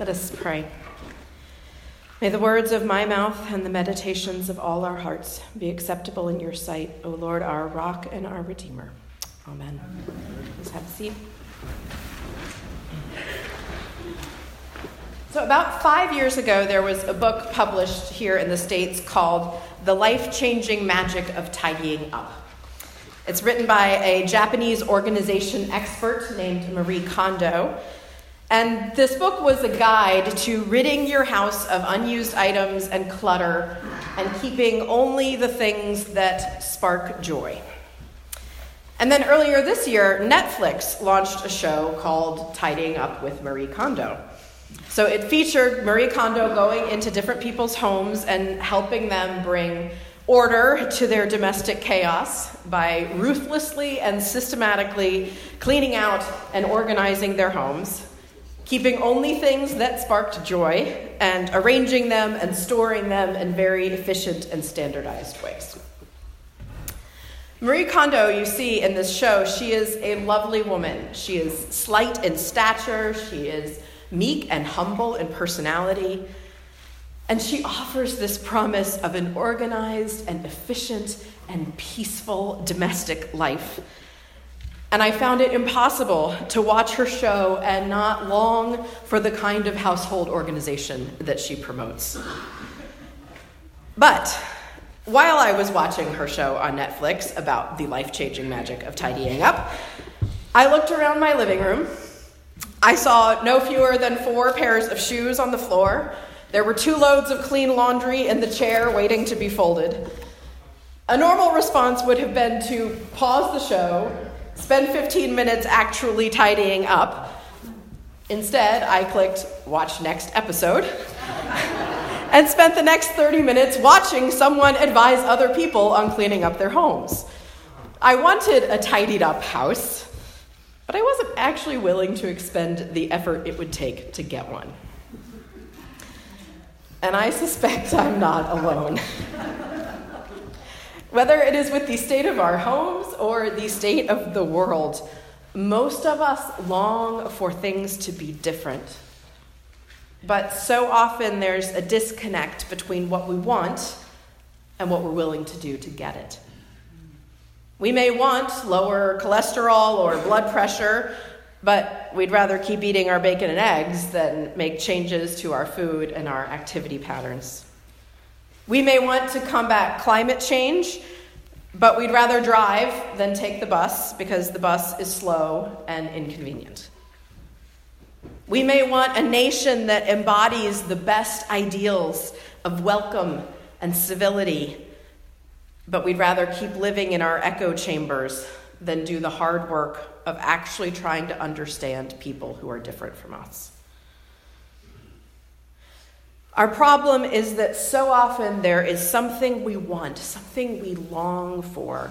Let us pray. May the words of my mouth and the meditations of all our hearts be acceptable in your sight, O Lord, our rock and our redeemer. Amen. Please have a seat. So, about five years ago, there was a book published here in the States called The Life Changing Magic of Tidying Up. It's written by a Japanese organization expert named Marie Kondo. And this book was a guide to ridding your house of unused items and clutter and keeping only the things that spark joy. And then earlier this year, Netflix launched a show called Tidying Up with Marie Kondo. So it featured Marie Kondo going into different people's homes and helping them bring order to their domestic chaos by ruthlessly and systematically cleaning out and organizing their homes keeping only things that sparked joy, and arranging them and storing them in very efficient and standardized ways. Marie Kondo, you see in this show, she is a lovely woman. She is slight in stature, she is meek and humble in personality, and she offers this promise of an organized and efficient and peaceful domestic life and I found it impossible to watch her show and not long for the kind of household organization that she promotes. But while I was watching her show on Netflix about the life changing magic of tidying up, I looked around my living room. I saw no fewer than four pairs of shoes on the floor. There were two loads of clean laundry in the chair waiting to be folded. A normal response would have been to pause the show spend 15 minutes actually tidying up. Instead, I clicked watch next episode and spent the next 30 minutes watching someone advise other people on cleaning up their homes. I wanted a tidied up house, but I wasn't actually willing to expend the effort it would take to get one. And I suspect I'm not alone. Whether it is with the state of our homes or the state of the world, most of us long for things to be different. But so often there's a disconnect between what we want and what we're willing to do to get it. We may want lower cholesterol or blood pressure, but we'd rather keep eating our bacon and eggs than make changes to our food and our activity patterns. We may want to combat climate change, but we'd rather drive than take the bus because the bus is slow and inconvenient. We may want a nation that embodies the best ideals of welcome and civility, but we'd rather keep living in our echo chambers than do the hard work of actually trying to understand people who are different from us. Our problem is that so often there is something we want, something we long for.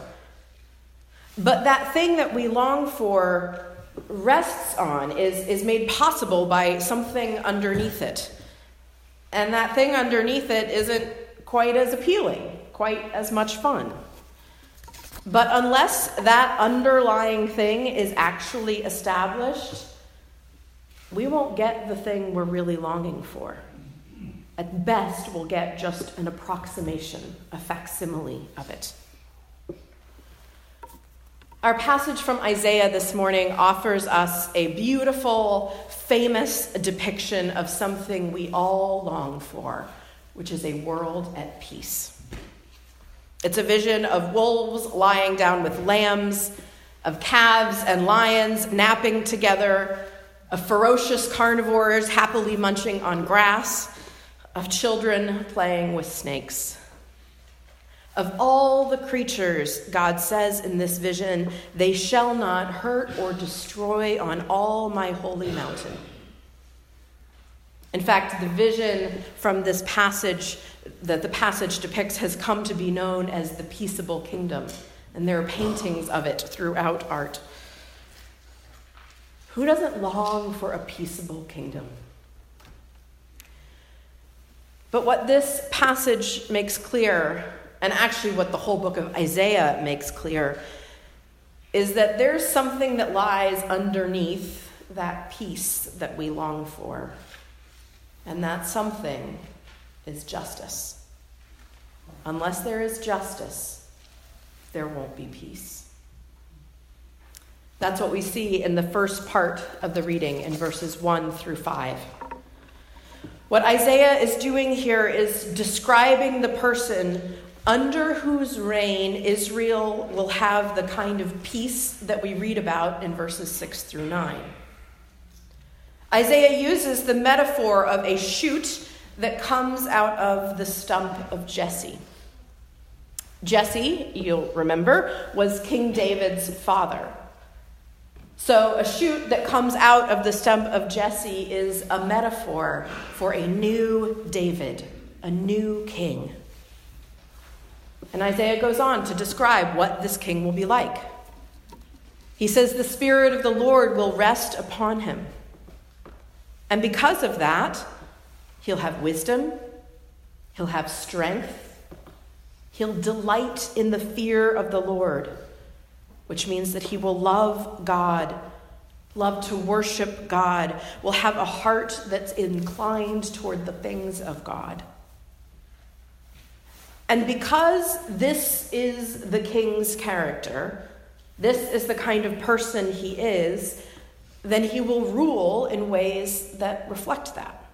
But that thing that we long for rests on, is, is made possible by something underneath it. And that thing underneath it isn't quite as appealing, quite as much fun. But unless that underlying thing is actually established, we won't get the thing we're really longing for at best, we'll get just an approximation, a facsimile of it. Our passage from Isaiah this morning offers us a beautiful, famous depiction of something we all long for, which is a world at peace. It's a vision of wolves lying down with lambs, of calves and lions napping together, of ferocious carnivores happily munching on grass of children playing with snakes. Of all the creatures, God says in this vision, they shall not hurt or destroy on all my holy mountain. In fact, the vision from this passage that the passage depicts has come to be known as the peaceable kingdom, and there are paintings of it throughout art. Who doesn't long for a peaceable kingdom? But what this passage makes clear, and actually what the whole book of Isaiah makes clear, is that there's something that lies underneath that peace that we long for. And that something is justice. Unless there is justice, there won't be peace. That's what we see in the first part of the reading in verses 1 through 5. What Isaiah is doing here is describing the person under whose reign Israel will have the kind of peace that we read about in verses 6 through 9. Isaiah uses the metaphor of a shoot that comes out of the stump of Jesse. Jesse, you'll remember, was King David's father. So, a shoot that comes out of the stump of Jesse is a metaphor for a new David, a new king. And Isaiah goes on to describe what this king will be like. He says, The Spirit of the Lord will rest upon him. And because of that, he'll have wisdom, he'll have strength, he'll delight in the fear of the Lord, which means that he will love God, love to worship God, will have a heart that's inclined toward the things of God. And because this is the king's character, this is the kind of person he is, then he will rule in ways that reflect that.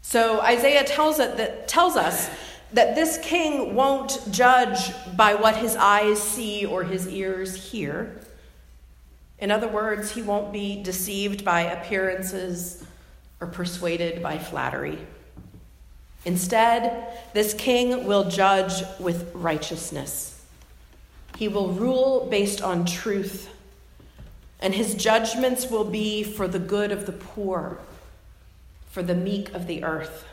So Isaiah tells, it that, tells us that this king won't judge by what his eyes see or his ears hear. In other words, he won't be deceived by appearances or persuaded by flattery. Instead, this king will judge with righteousness. He will rule based on truth, and his judgments will be for the good of the poor, for the meek of the earth.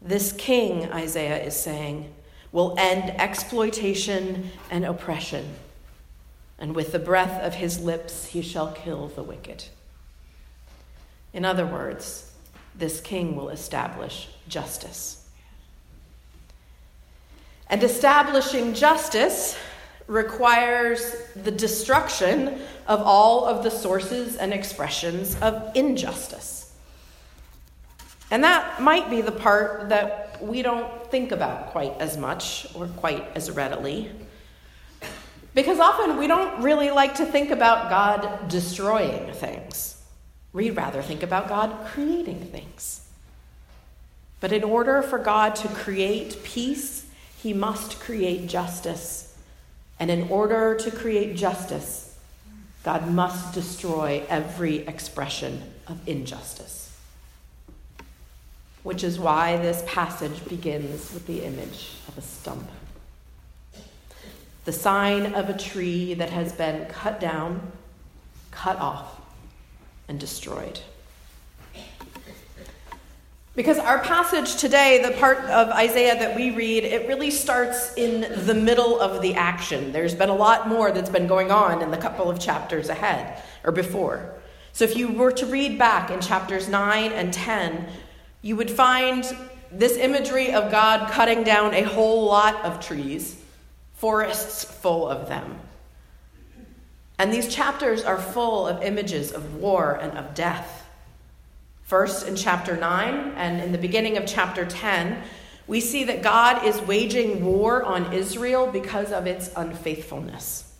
This king, Isaiah is saying, will end exploitation and oppression, and with the breath of his lips he shall kill the wicked. In other words, this king will establish justice. And establishing justice requires the destruction of all of the sources and expressions of injustice. And that might be the part that we don't think about quite as much or quite as readily. Because often we don't really like to think about God destroying things. We'd rather think about God creating things. But in order for God to create peace, he must create justice. And in order to create justice, God must destroy every expression of injustice. Which is why this passage begins with the image of a stump. The sign of a tree that has been cut down, cut off, and destroyed. Because our passage today, the part of Isaiah that we read, it really starts in the middle of the action. There's been a lot more that's been going on in the couple of chapters ahead or before. So if you were to read back in chapters 9 and 10, you would find this imagery of God cutting down a whole lot of trees, forests full of them. And these chapters are full of images of war and of death. First, in chapter 9 and in the beginning of chapter 10, we see that God is waging war on Israel because of its unfaithfulness,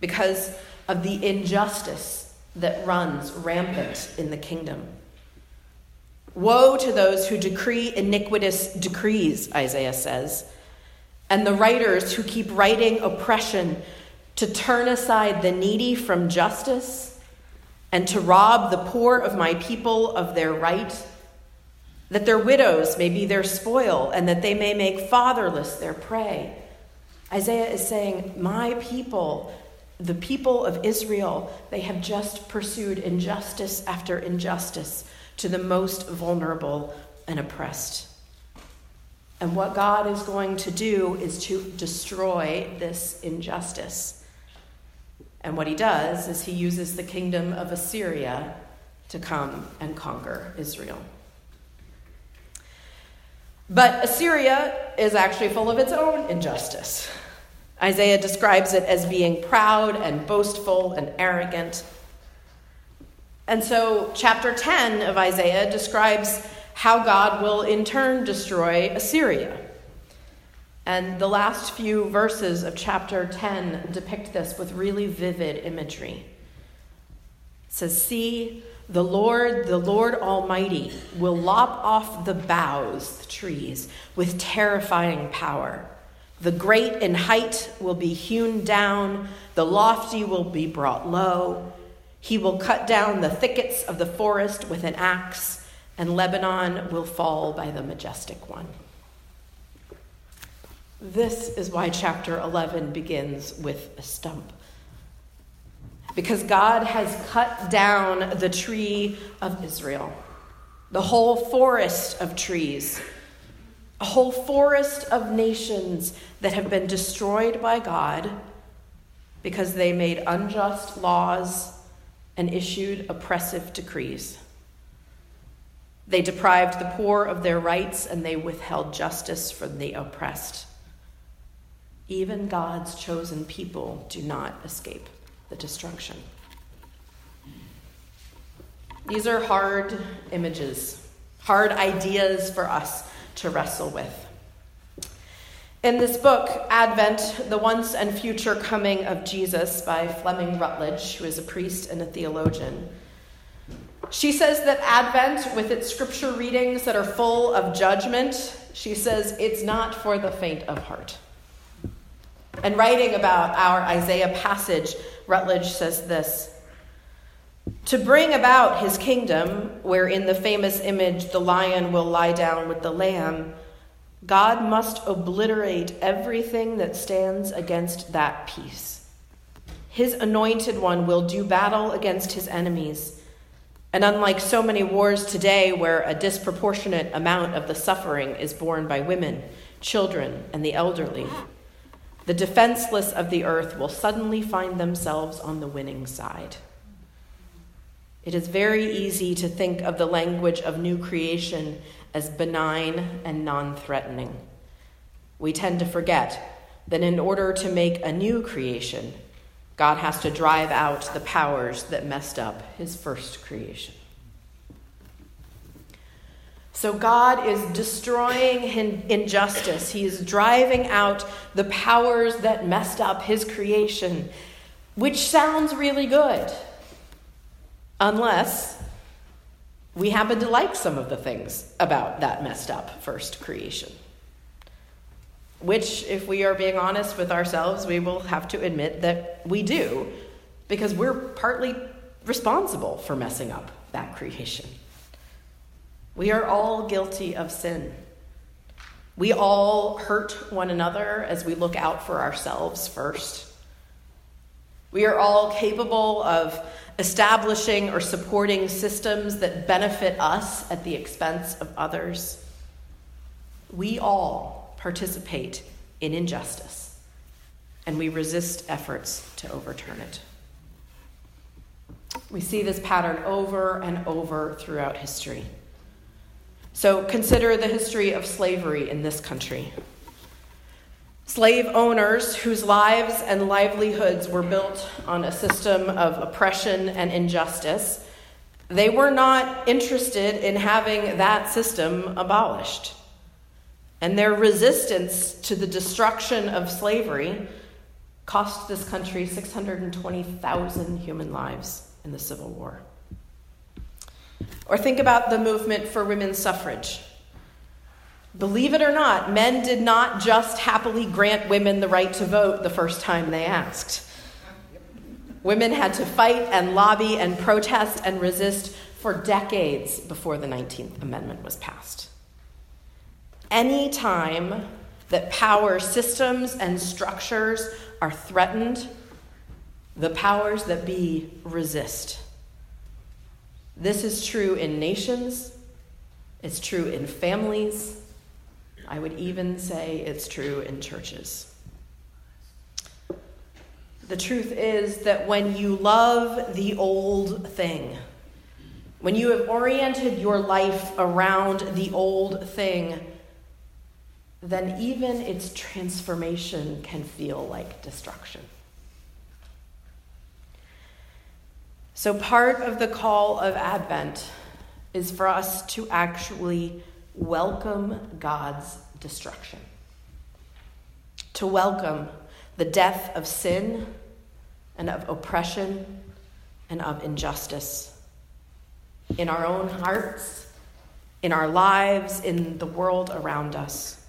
because of the injustice that runs rampant in the kingdom. Woe to those who decree iniquitous decrees, Isaiah says, and the writers who keep writing oppression to turn aside the needy from justice, and to rob the poor of my people of their right, that their widows may be their spoil, and that they may make fatherless their prey. Isaiah is saying, My people, the people of Israel, they have just pursued injustice after injustice to the most vulnerable and oppressed. And what God is going to do is to destroy this injustice. And what he does is he uses the kingdom of Assyria to come and conquer Israel. But Assyria is actually full of its own injustice. Isaiah describes it as being proud and boastful and arrogant. And so, chapter 10 of Isaiah describes how God will in turn destroy Assyria. And the last few verses of chapter 10 depict this with really vivid imagery. It says, See, the Lord, the Lord Almighty, will lop off the boughs, the trees, with terrifying power. The great in height will be hewn down, the lofty will be brought low. He will cut down the thickets of the forest with an axe, and Lebanon will fall by the majestic one. This is why chapter 11 begins with a stump. Because God has cut down the tree of Israel, the whole forest of trees, a whole forest of nations that have been destroyed by God because they made unjust laws and issued oppressive decrees. They deprived the poor of their rights and they withheld justice from the oppressed. Even God's chosen people do not escape the destruction. These are hard images, hard ideas for us to wrestle with. In this book, Advent, the once and future coming of Jesus by Fleming Rutledge, who is a priest and a theologian, she says that Advent, with its scripture readings that are full of judgment, she says it's not for the faint of heart. And writing about our Isaiah passage, Rutledge says this To bring about his kingdom, where in the famous image the lion will lie down with the lamb, God must obliterate everything that stands against that peace. His anointed one will do battle against his enemies. And unlike so many wars today, where a disproportionate amount of the suffering is borne by women, children, and the elderly, the defenseless of the earth will suddenly find themselves on the winning side. It is very easy to think of the language of new creation as benign and non threatening. We tend to forget that in order to make a new creation, God has to drive out the powers that messed up his first creation. So God is destroying injustice. He is driving out the powers that messed up his creation, which sounds really good, unless we happen to like some of the things about that messed up first creation. Which, if we are being honest with ourselves, we will have to admit that we do, because we're partly responsible for messing up that creation. We are all guilty of sin. We all hurt one another as we look out for ourselves first. We are all capable of establishing or supporting systems that benefit us at the expense of others. We all participate in injustice, and we resist efforts to overturn it. We see this pattern over and over throughout history. So consider the history of slavery in this country. Slave owners whose lives and livelihoods were built on a system of oppression and injustice, they were not interested in having that system abolished. And their resistance to the destruction of slavery cost this country 620,000 human lives in the Civil War. Or think about the movement for women's suffrage. Believe it or not, men did not just happily grant women the right to vote the first time they asked. Women had to fight and lobby and protest and resist for decades before the 19th Amendment was passed. Any time that power systems and structures are threatened, the powers that be resist. This is true in nations, it's true in families, I would even say it's true in churches. The truth is that when you love the old thing, when you have oriented your life around the old thing, then even its transformation can feel like destruction. So, part of the call of Advent is for us to actually welcome God's destruction, to welcome the death of sin and of oppression and of injustice in our own hearts, in our lives, in the world around us.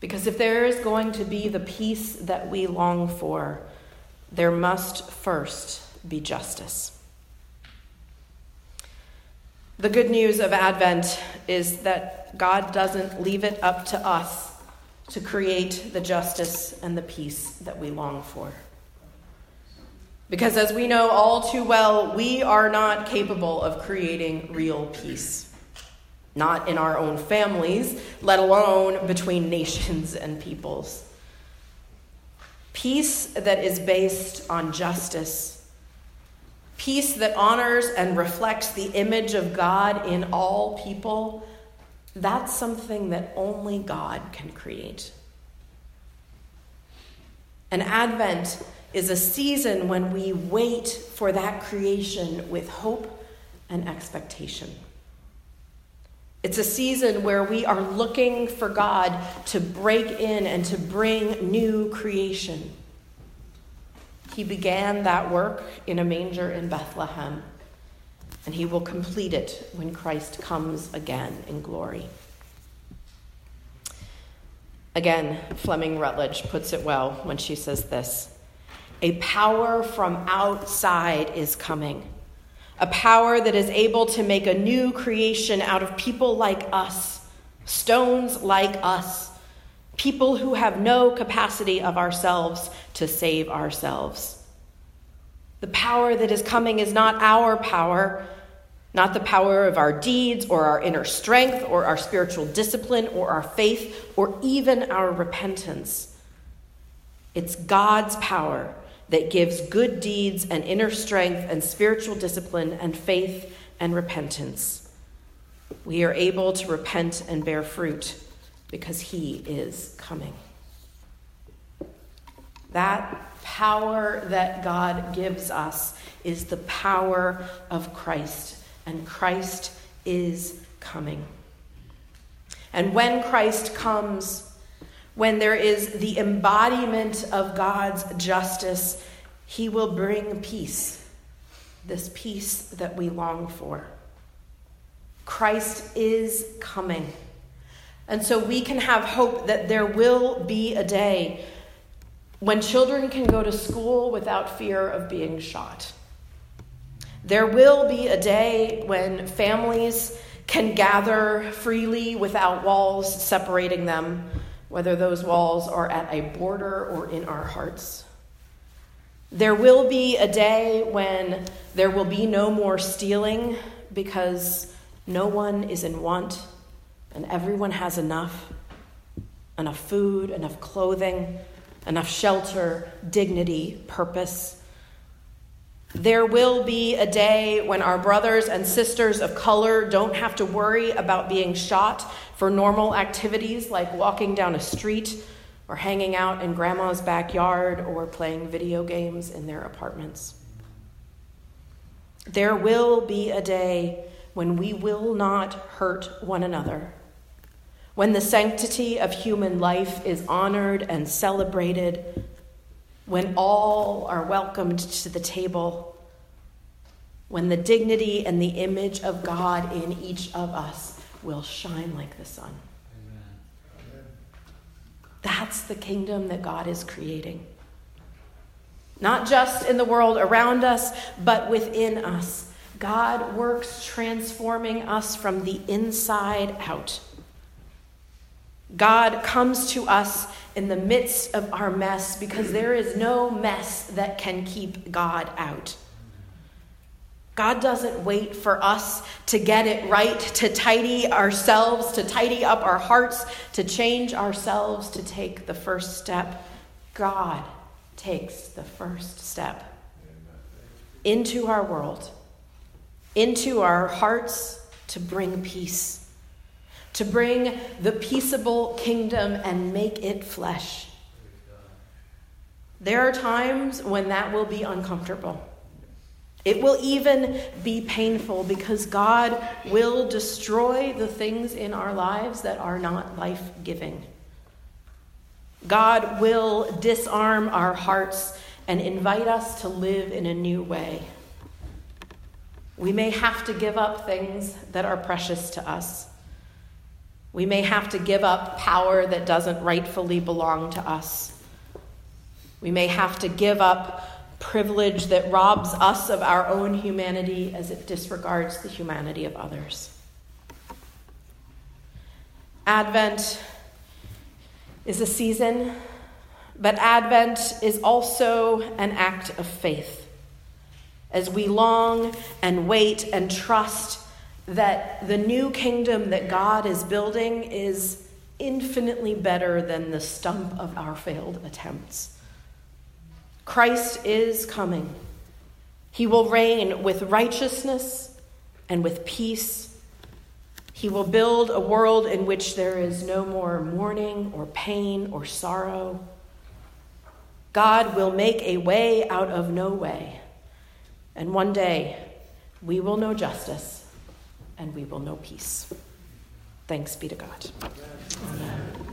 Because if there is going to be the peace that we long for, there must first be justice. The good news of Advent is that God doesn't leave it up to us to create the justice and the peace that we long for. Because as we know all too well, we are not capable of creating real peace. Not in our own families, let alone between nations and peoples. Peace that is based on justice Peace that honors and reflects the image of God in all people, that's something that only God can create. And Advent is a season when we wait for that creation with hope and expectation. It's a season where we are looking for God to break in and to bring new creation. He began that work in a manger in Bethlehem, and he will complete it when Christ comes again in glory. Again, Fleming Rutledge puts it well when she says this A power from outside is coming, a power that is able to make a new creation out of people like us, stones like us people who have no capacity of ourselves to save ourselves. The power that is coming is not our power, not the power of our deeds or our inner strength or our spiritual discipline or our faith or even our repentance. It's God's power that gives good deeds and inner strength and spiritual discipline and faith and repentance. We are able to repent and bear fruit because he is coming. That power that God gives us is the power of Christ, and Christ is coming. And when Christ comes, when there is the embodiment of God's justice, he will bring peace, this peace that we long for. Christ is coming. And so we can have hope that there will be a day when children can go to school without fear of being shot. There will be a day when families can gather freely without walls separating them, whether those walls are at a border or in our hearts. There will be a day when there will be no more stealing because no one is in want and everyone has enough enough food, enough clothing, enough shelter, dignity, purpose. There will be a day when our brothers and sisters of color don't have to worry about being shot for normal activities like walking down a street or hanging out in grandma's backyard or playing video games in their apartments. There will be a day when we will not hurt one another when the sanctity of human life is honored and celebrated, when all are welcomed to the table, when the dignity and the image of God in each of us will shine like the sun. Amen. That's the kingdom that God is creating. Not just in the world around us, but within us. God works transforming us from the inside out. God comes to us in the midst of our mess because there is no mess that can keep God out. God doesn't wait for us to get it right, to tidy ourselves, to tidy up our hearts, to change ourselves, to take the first step. God takes the first step into our world, into our hearts to bring peace to bring the peaceable kingdom and make it flesh. There are times when that will be uncomfortable. It will even be painful because God will destroy the things in our lives that are not life giving. God will disarm our hearts and invite us to live in a new way. We may have to give up things that are precious to us. We may have to give up power that doesn't rightfully belong to us. We may have to give up privilege that robs us of our own humanity as it disregards the humanity of others. Advent is a season, but Advent is also an act of faith as we long and wait and trust that the new kingdom that God is building is infinitely better than the stump of our failed attempts. Christ is coming. He will reign with righteousness and with peace. He will build a world in which there is no more mourning or pain or sorrow. God will make a way out of no way. And one day we will know justice and we will know peace. Thanks be to God. Amen.